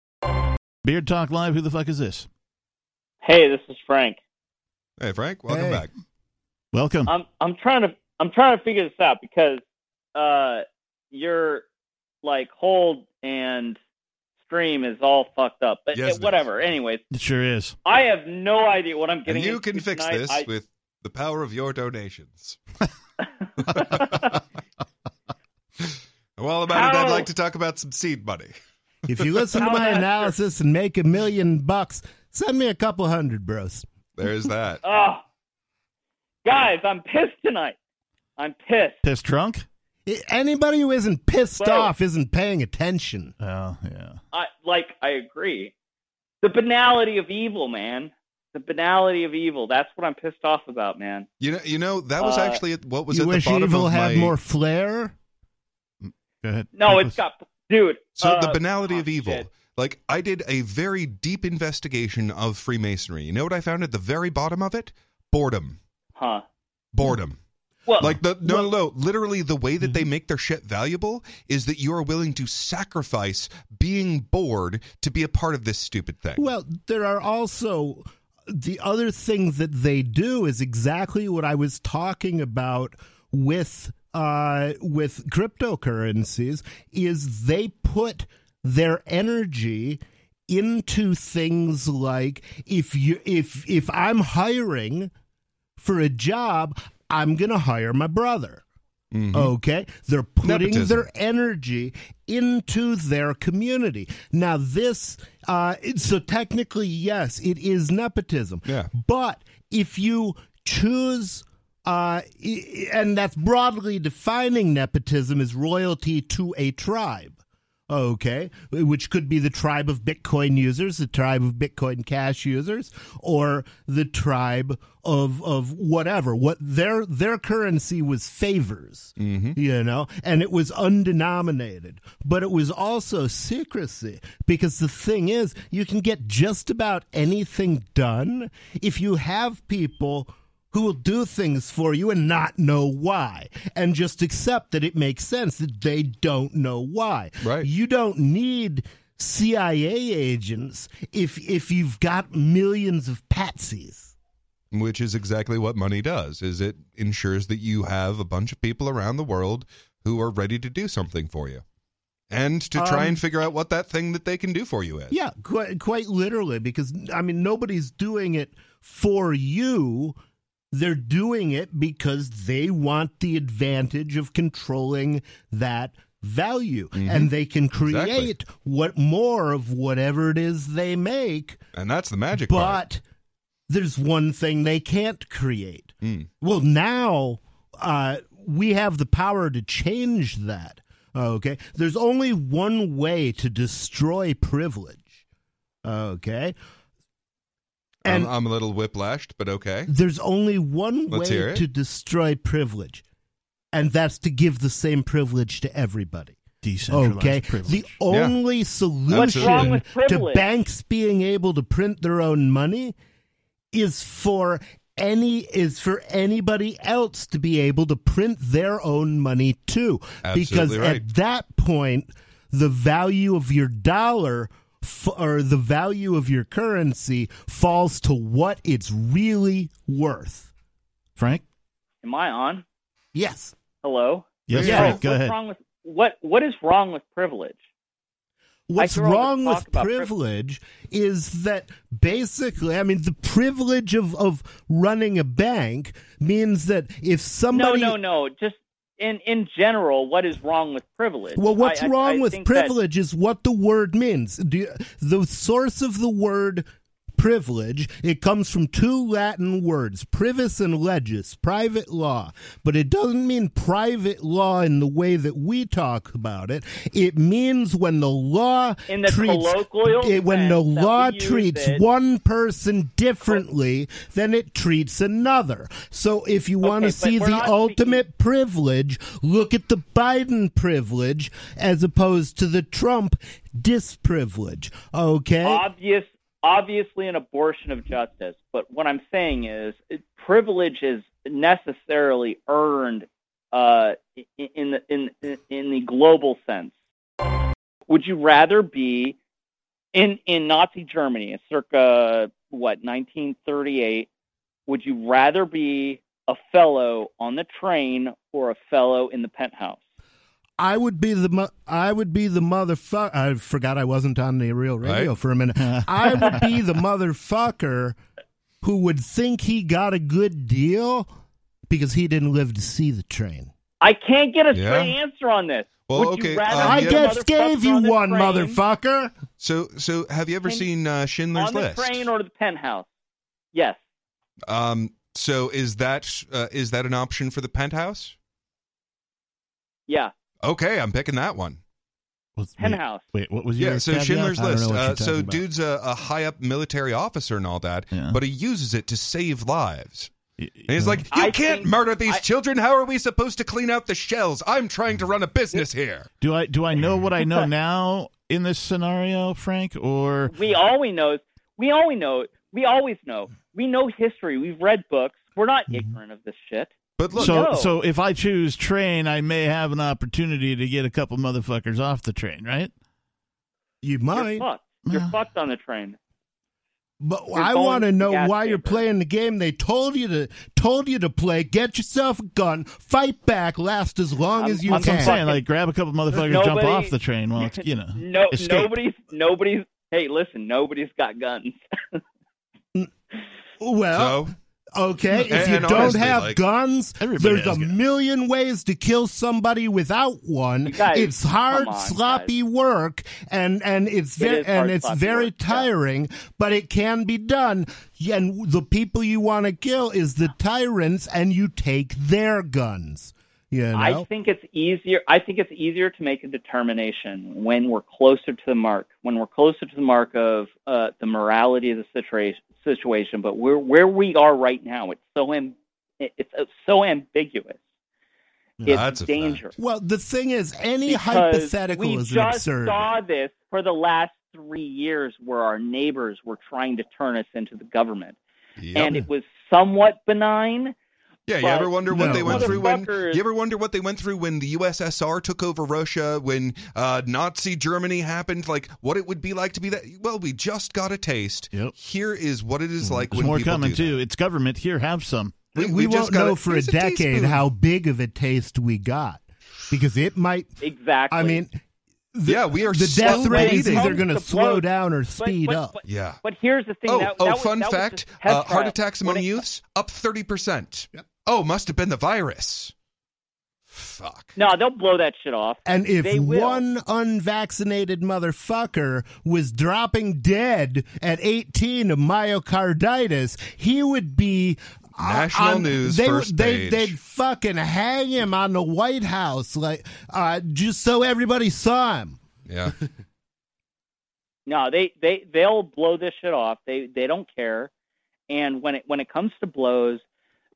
Beard Talk Live. Who the fuck is this? Hey, this is Frank. Hey, Frank, welcome Hey. back. Welcome. I'm I'm trying to I'm trying to figure this out because uh your like hold and stream is all fucked up. But Yes, it whatever. Anyways, it sure is. I have no idea what I'm And getting you into can fix tonight. this I- with the power of your donations. Well, about it, I'd like to talk about some seed money. if you listen to my analysis and make a million bucks send me a couple hundred bros There's that. oh, guys, I'm pissed tonight. I'm pissed. Pissed drunk? Anybody who isn't pissed Well- off isn't paying attention. Oh, yeah. I like I agree. The banality of evil, man. The banality of evil. That's what I'm pissed off about, man. You know, you know that was Uh, actually what was you at the wish bottom evil of had my. more flair? Go ahead. No, Nicholas. it's got dude. So the uh, banality oh, of evil. shit. Like I did a very deep investigation of Freemasonry. You know what I found at the very bottom of it? Boredom. Huh. Boredom. Well, Like the no well- no no. Literally the way that Mm-hmm. they make their shit valuable is that you are willing to sacrifice being bored to be a part of this stupid thing. Well, there are also the other things that they do is exactly what I was talking about with uh with cryptocurrencies is they put their energy into things like if you if if I'm hiring for a job, I'm going to hire my brother. Mhm. Okay. They're putting Nepotism. their energy into their community. Now, this, uh, so technically, yes, it is nepotism. Yeah. But if you choose, uh, and that's broadly defining nepotism as royalty to a tribe. Okay, which could be the tribe of Bitcoin users, the tribe of Bitcoin Cash users, or the tribe of of whatever. What their their currency was favors, Mm-hmm. you know, and it was undenominated, but it was also secrecy because the thing is, you can get just about anything done if you have people who will do things for you and not know why and just accept that it makes sense that they don't know why. Right. You don't need CIA agents if if you've got millions of patsies. which is exactly what money does is it ensures that you have a bunch of people around the world who are ready to do something for you and to try Um, and figure out what that thing that they can do for you is Yeah, quite, quite literally, because I mean, nobody's doing it for you. They're doing it because they want the advantage of controlling that value, and they can Exactly. create what more of whatever it is they make. and that's the magic part But there's one thing they can't create. Mm. Well, now uh, we have the power to change that. Okay, there's only one way to destroy privilege. Okay, and I'm, I'm a little whiplashed but okay there's only one Let's way to destroy privilege, and that's to give the same privilege to everybody. Decentralized Okay, privilege. the only What's solution to banks being able to print their own money is for any is for anybody else to be able to print their own money too because Absolutely right. at that point the value of your dollar f- or the value of your currency falls to what it's really worth Frank? Am I on? yes Hello. Yes, Yeah. Frank, go what's ahead. Wrong with, what What is wrong with privilege? What's hear all this wrong with about priv- privilege is that basically, I mean, the privilege of, of running a bank means that if somebody. no, no, no. Just in in general, what is wrong with privilege? Well, what's I- I- wrong I with privilege is what the word means. Do you, the source of the word privilege. It comes from two latin words privis and legis private law. But it doesn't mean private law in the way that we talk about it. It means when the law In the treats colloquial it, when the law treats it- one person differently than it treats another. So if you want to see the ultimate privilege, look at the Biden privilege as opposed to the Trump disprivilege. Okay? obvious obviously an abortion of justice but what i'm saying is privilege is necessarily earned uh, in the in in the global sense. Would you rather be in in nazi germany circa what 1938 would you rather be a fellow on the train or a fellow in the penthouse I would be the mo- I would be the motherfucker. I forgot I wasn't on the real radio Right. for a minute. I would be the motherfucker who would think he got a good deal because he didn't live to see the train. i can't get a Yeah. straight answer on this Well, would okay, you rather um, I be yeah. just gave you on one, train- motherfucker. so so have you ever Can- seen uh, schindler's on the list train or the penthouse. Yes. um so is that uh, is that an option for the penthouse Yeah. Okay i'm picking that one What's- wait, Wait, what was your Yeah, so caveat? Schindler's I don't know List. Uh, so about. dude's a, a high up military officer and all that, Yeah. but he uses it to save lives. And he's like, "You I can't think- murder these I- children. How are we supposed to clean out the shells? I'm trying to run a business here." do I do I know what I know now in this scenario, Frank? Or We always know. We always know. We always know. We know history. We've read books. We're not ignorant of this shit. But look, so no. so if I choose train, I may have an opportunity to get a couple motherfuckers off the train, right? You You're might. fucked. You're Well. fucked on the train. But You're I want to to know gas why you're playing the game. They told you to told you to play. Get yourself a gun, fight back, last as long I'm- as you I'm That's what I'm can. saying. Like, grab a couple motherfuckers, jump off the train. Well, it's you know, No. escape. Nobody's. Nobody's. Hey, listen. Nobody's got guns. well, so okay, if you and don't honestly, have like- guns, there's has a guns. million ways to kill somebody without one. Guys, it's hard, on, sloppy work, and and it's It very is hard, and it's very work, yeah. tiring, but it can be done. And the people you want to kill is the tyrants, and you take their guns. You know? I think it's easier. I think it's easier to make a determination when we're closer to the mark, when we're closer to the mark of uh, the morality of the situation. Situation, but we're where we are right now. It's so am, it's uh, so ambiguous. It's That's a dangerous. well, the thing is, any Because hypothetical we is an just absurd. saw this for the last three years, where our neighbors were trying to turn us into the government, Yep. and it was somewhat benign. Yeah, you But ever wonder what No. they went through when you ever wonder what they went through when the USSR took over Russia, when uh, Nazi Germany happened, like what it would be like to be that well, we just got a taste. Yep. Here is what it is like There's when more people coming do too. that. It's government. Here, have some. we, we we won't got know a- for a here's a decade how big of a taste we got because it might. Exactly. I mean, the, Yeah, we are the still death rate is waiting. either going to slow down or speed but- up. but- Yeah. But here's the thing. Oh, that, oh, that was, fun was fact: just test uh, heart attacks When among it- youths up thirty percent. Yep. Oh, must have been the virus. Fuck. No, they'll blow that shit off. And if They will. one unvaccinated motherfucker was dropping dead at 18 of myocarditis, he would be uh, National on- news, They, first they, page. They'd fucking hang him on the White House, like uh, just so everybody saw him. Yeah. No, they they they'll blow this shit off. They they don't care. And when it when it comes to blows,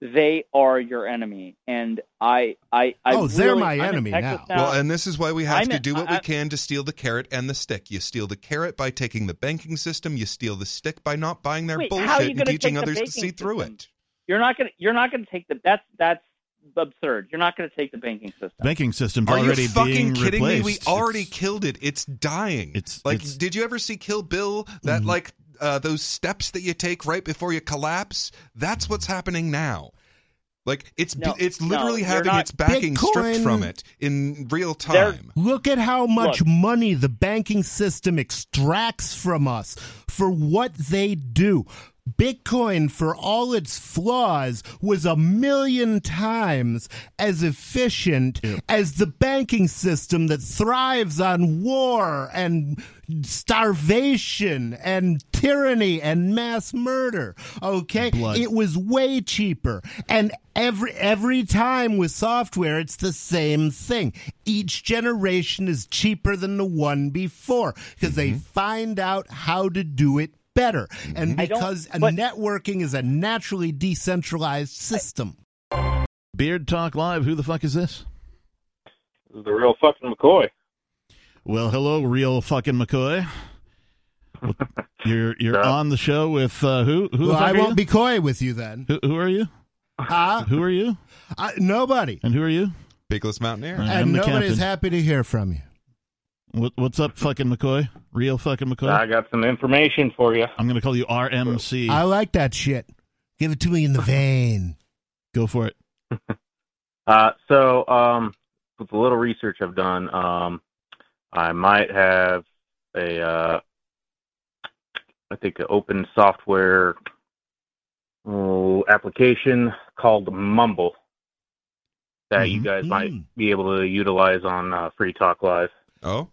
they are your enemy. And I I I Oh, they're my I'm enemy Texas now. Well, and this is why we have I'm to in- do what I- we can to steal the carrot and the stick. You steal the carrot by taking the banking system. You steal the stick by not buying their Wait, bullshit and teaching others to banking see through it. you're not gonna you're not gonna take the that's that's absurd. You're not gonna take the banking system. Banking system's Are already you fucking kidding replaced. me? We already It's- killed it. It's dying. It's- like, it's- did you ever see Kill Bill? That Mm-hmm. like uh, those steps that you take right before you collapse. That's what's happening now. Like it's No, it's literally you're having not- its backing stripped from it in real time. Look at how much Look. money the banking system extracts from us for what they do. Bitcoin, for all its flaws, was a million times as efficient as the banking system that thrives on war and starvation and tyranny and mass murder. Okay? Blood. It was way cheaper. And every every time with software it's the same thing. Each generation is cheaper than the one before because they mm-hmm. find out how to do it better. And I don't- because but- networking is a naturally decentralized system. Beard Talk Live. Who the fuck is this? This is the real fucking McCoy. Well, hello, real fucking McCoy. You're you're Yeah. on the show with uh, who? Who well, I won't you? be coy with you then. Who, who are you? Uh, Who are you? uh, nobody. And who are you? Bigless Mountaineer. Right. And I'm nobody's captain. happy to hear from you. What, what's up, fucking McCoy? Real fucking McCoy. I got some information for you. I'm going to call you RMC. I like that shit. Give it to me in the vein. Go for it. Uh, so, um, with a little research I've done, um, I might have a, uh, I think, an open software oh, application called Mumble that you Mhm. guys might Mm. be able to utilize on uh, Free Talk Live. Oh,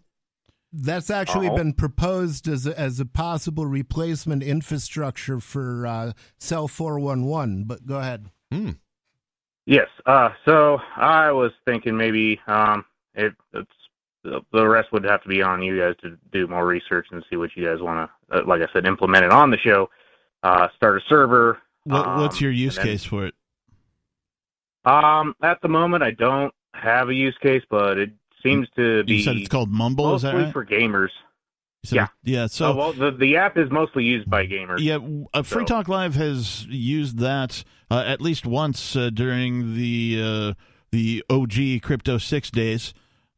That's actually Oh. been proposed as a, as a possible replacement infrastructure for uh, Cell 411. But go ahead. hmm. Yes. Uh, so I was thinking maybe um, it, it's the the rest would have to be on you guys to do more research and see what you guys want to, uh, like I said, implement it on the show. Uh, start a server. What, what's um, your use then- case for it? Um, at the moment, I don't have a use case, but it seems to be You said it's called Mumble. Is that mostly right? for gamers. Said- yeah. Yeah. So, So well, the the app is mostly used by gamers. Yeah, uh, Free So- Talk Live has used that uh, at least once uh, during the uh, the OG Crypto Six days.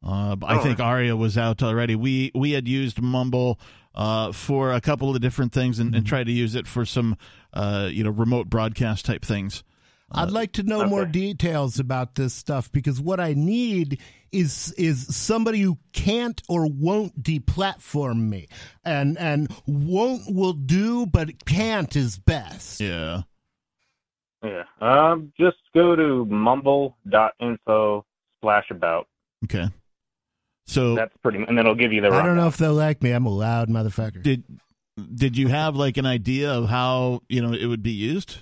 Uh, I Oh, think Aria was out already. We we had used Mumble uh, for a couple of different things and, and tried to use it for some uh, you know remote broadcast type things. I'd like to know more details about this stuff because what I need is is somebody who can't or won't deplatform me, and and won't will do, but can't is best. Yeah. Yeah. Um, just go to mumble.info slash about. Okay. So That's pretty, and then it'll give you the. I don't know rundown. if they'll like me. I'm a loud motherfucker. did did you have like an idea of how you know it would be used?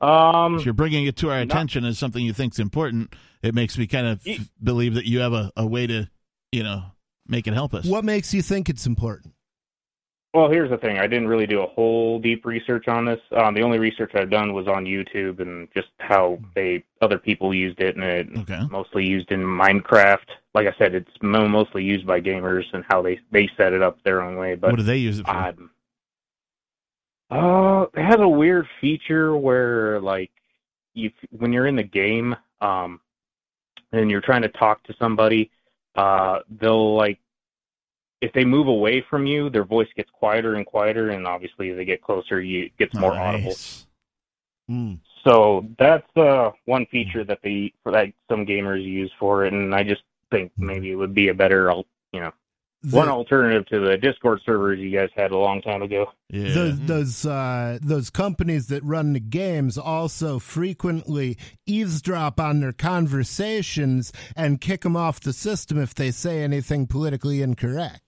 Um, if you're bringing it to our not- attention as something you think's important, it makes me kind of Ye- believe that you have a, a way to, you know, make it help us. What makes you think it's important? Well, here's the thing. I didn't really do a whole deep research on this. Um, the only research I've done was on YouTube and just how they other people used it, and it Okay. mostly used in Minecraft. Like I said, it's mostly used by gamers and how they they set it up their own way. But what do they use it for? um, uh, it has a weird feature where like you when you're in the game, um, and you're trying to talk to somebody, uh, they'll like if they move away from you, their voice gets quieter and quieter, and obviously as they get closer, you it gets more audible. Mm. So that's uh, one feature that they that some gamers use for it, and I just think maybe it would be a better, you know, one alternative to the Discord servers you guys had a long time ago. Yeah. those those uh, those companies that run the games also frequently eavesdrop on their conversations and kick them off the system if they say anything politically incorrect.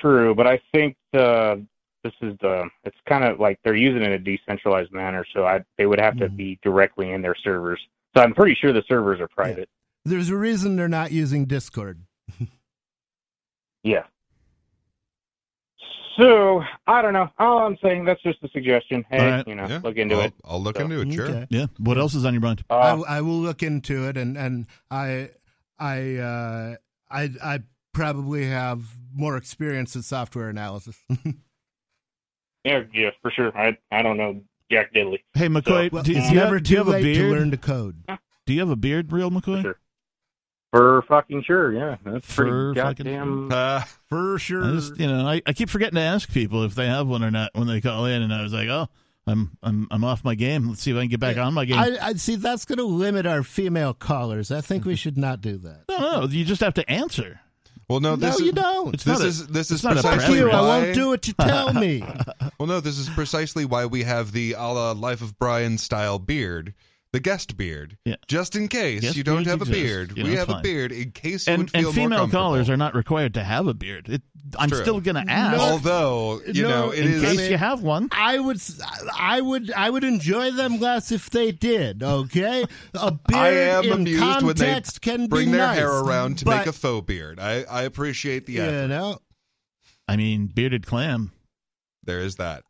True, but I think uh, this is the it's kind of like they're using it in a decentralized manner, so I they would have to Mhm. be directly in their servers. So I'm pretty sure the servers are private. There's a reason they're not using Discord. Yeah. So I don't know. All I'm saying that's just a suggestion. Hey, All right. you know, Yeah, look into I'll, it. I'll look So- into it. Sure. Okay. yeah. What else is on your mind? Uh, I, I will look into it, and and I I uh, I I probably have more experience in software analysis. yeah, yeah, for sure. I I don't know Jack Diddley. Hey, McCoy, well, do, do it's you never have, do you too have a late to learn to code. Do you have a beard, real McCoy? Sure. For fucking sure, yeah. That's For pretty fucking goddamn. Uh, For sure. I just, you know, I, I keep forgetting to ask people if they have one or not when they call in, and I was like, oh, I'm I'm I'm off my game. Let's see if I can get back on my game. I, I see that's going to limit our female callers. I think we should not do that. no, no, you just have to answer. well, no, this no, is you don't. It's this not a- is this is not a Fuck precisely you! I won't do what you tell me. Well, no, this is precisely why we have the a la Life of Brian style beard, the guest beard. Yeah. Just in case Guest you don't beards have a beard, You know, we it's have a beard in case you And would feel and female callers are not required to have a beard. It, I'm True. still going to ask Although you No, know it in is. case you have one. I would, I would, I would enjoy them less if they did. Okay, a beard I am in amused when they context can bring be their nice, hair around to but, make a faux beard. I, I appreciate the effort. You know, I mean, bearded clam. There is that.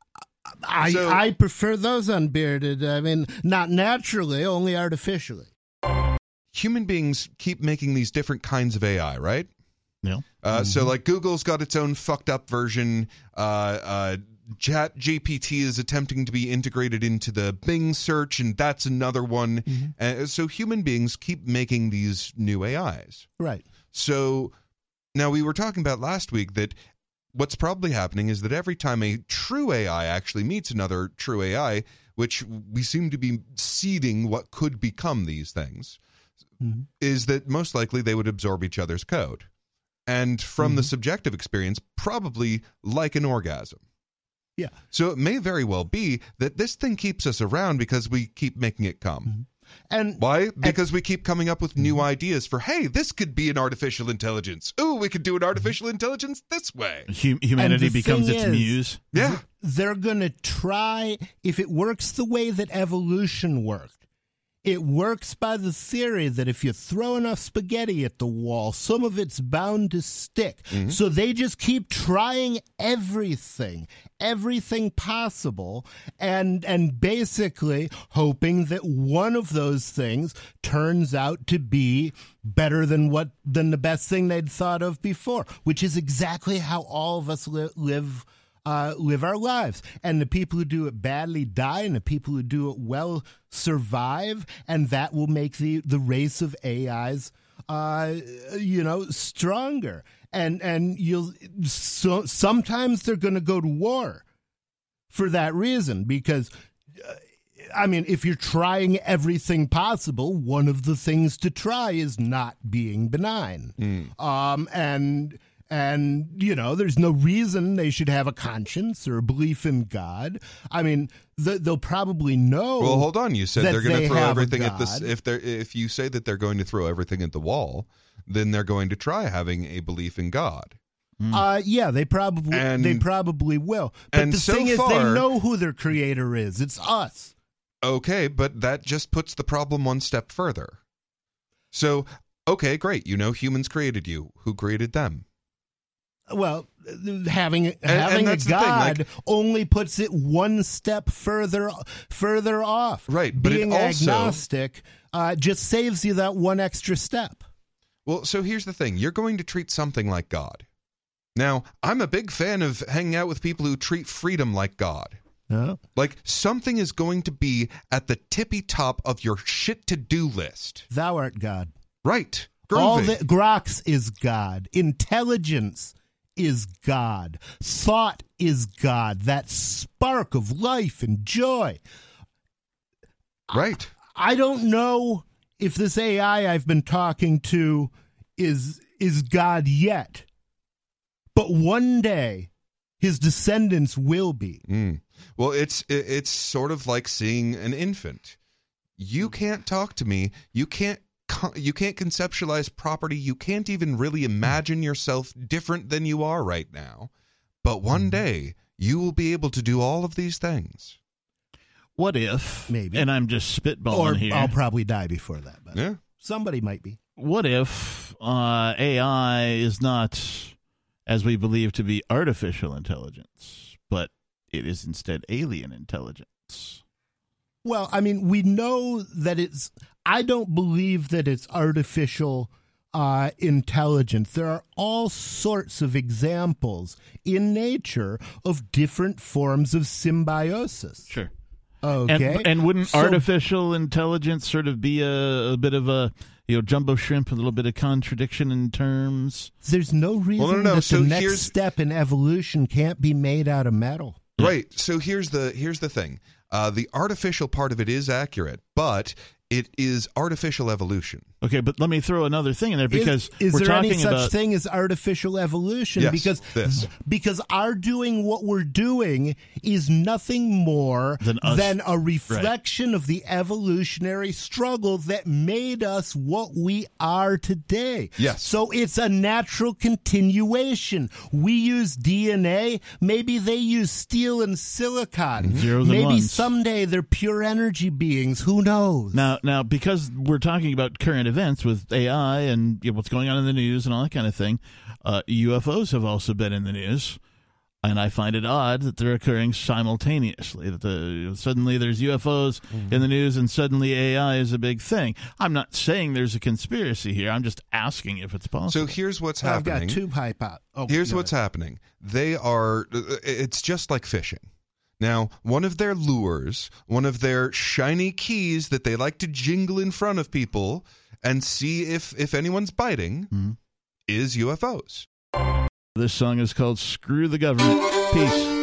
I So- I prefer those unbearded. I mean, not naturally, only artificially. Human beings keep making these different kinds of AI, right? Yeah. Uh, So, like, Google's got its own fucked up version. Uh, uh, Chat GPT is attempting to be integrated into the Bing search, and that's another one. Uh, so, human beings keep making these new AIs. Right. So, now we were talking about last week that what's probably happening is that every time a true AI actually meets another true AI, which we seem to be seeding what could become these things, Mhm. is that most likely they would absorb each other's code. And from the subjective experience, probably like an orgasm. Yeah. So it may very well be that this thing keeps us around because we keep making it come. And Why? Because we keep coming up with new ideas for, hey, this could be an artificial intelligence. Ooh, we could do an artificial mm-hmm. intelligence this way. Hu- humanity becomes its is- muse. Yeah. they're going to try if it works the way that evolution worked. It works by the theory that if you throw enough spaghetti at the wall, some of it's bound to stick. Mm-hmm. So they just keep trying everything, everything possible, and and basically hoping that one of those things turns out to be better than what than the best thing they'd thought of before, which is exactly how all of us li- live uh, live our lives. And the people who do it badly die, and the people who do it well survive, and that will make the, the race of AIs, uh, you know, stronger. And and you'll so sometimes they're going to go to war for that reason because. uh, I mean, if you're trying everything possible, one of the things to try is not being benign. Um, and and you know, there's no reason they should have a conscience or a belief in God. I mean, th- they'll probably know. Well, hold on. You said they're going they to throw everything at this. God. If they're if you say that they're going to throw everything at the wall, then they're going to try having a belief in God. Uh, yeah, they probably And- they probably will. But and the so thing is, far- they know who their creator is. It's us. Okay, but that just puts the problem one step further. So, okay, great. You know humans created you. Who created them? Well, having having a that's the thing, god like- only puts it one step further further off. Right, but it being also- agnostic uh, just saves you that one extra step. Well, so here's the thing. You're going to treat something like God. Now, I'm a big fan of hanging out with people who treat freedom like God. No? Like something is going to be at the tippy top of your shit to do list. Thou art God. Right. All Groovy. the groks is God. Intelligence is God. Thought is God. That spark of life and joy. right. I don't know if this AI I've been talking to is is God yet. But one day his descendants will be. Mm. Well, it's it's sort of like seeing an infant. You can't talk to me. You can't you can't conceptualize property. You can't even really imagine yourself different than you are right now. But one day you will be able to do all of these things. What if, Maybe. and I'm just spitballing Or here. I'll probably die before that, but Yeah. somebody might be. what if uh, AI is not, as we believe to be, artificial intelligence, but it is instead alien intelligence? Well, I mean, we know that it's. I don't believe that it's artificial uh, intelligence. There are all sorts of examples in nature of different forms of symbiosis. Sure. Okay. And, and wouldn't So- artificial intelligence sort of be a, a bit of a you know jumbo shrimp, a little bit of contradiction in terms? There's no reason no, no, that so the next here's- step in evolution can't be made out of metal. Right. So here's the here's the thing. Uh, the artificial part of it is accurate, but it is artificial evolution. Okay, but let me throw another thing in there because is, is we're there talking any such about thing as artificial evolution? Yes, because this. because our doing what we're doing is nothing more Than us. a reflection of the evolutionary struggle that made us what we are today. Yes. So it's a natural continuation. We use DNA. Maybe they use steel and silicon. Mm-hmm. Zeros and Maybe ones. someday they're pure energy beings. Who knows? Now, now, because we're talking about current events with AI and you know, what's going on in the news and all that kind of thing, uh, UFOs have also been in the news, and I find it odd that they're occurring simultaneously. That the suddenly there's UFOs mm-hmm. in the news, and suddenly AI is a big thing. I'm not saying there's a conspiracy here. I'm just asking if it's possible. So here's what's I've got happening. tube hype out. Oh, Here's what's ahead. happening. They are. Uh, uh, it's just like fishing. Now, one of their lures, one of their shiny keys that they like to jingle in front of people and see if if anyone's biting, Mhm. is UFOs. this song is called "Screw the Government." Peace.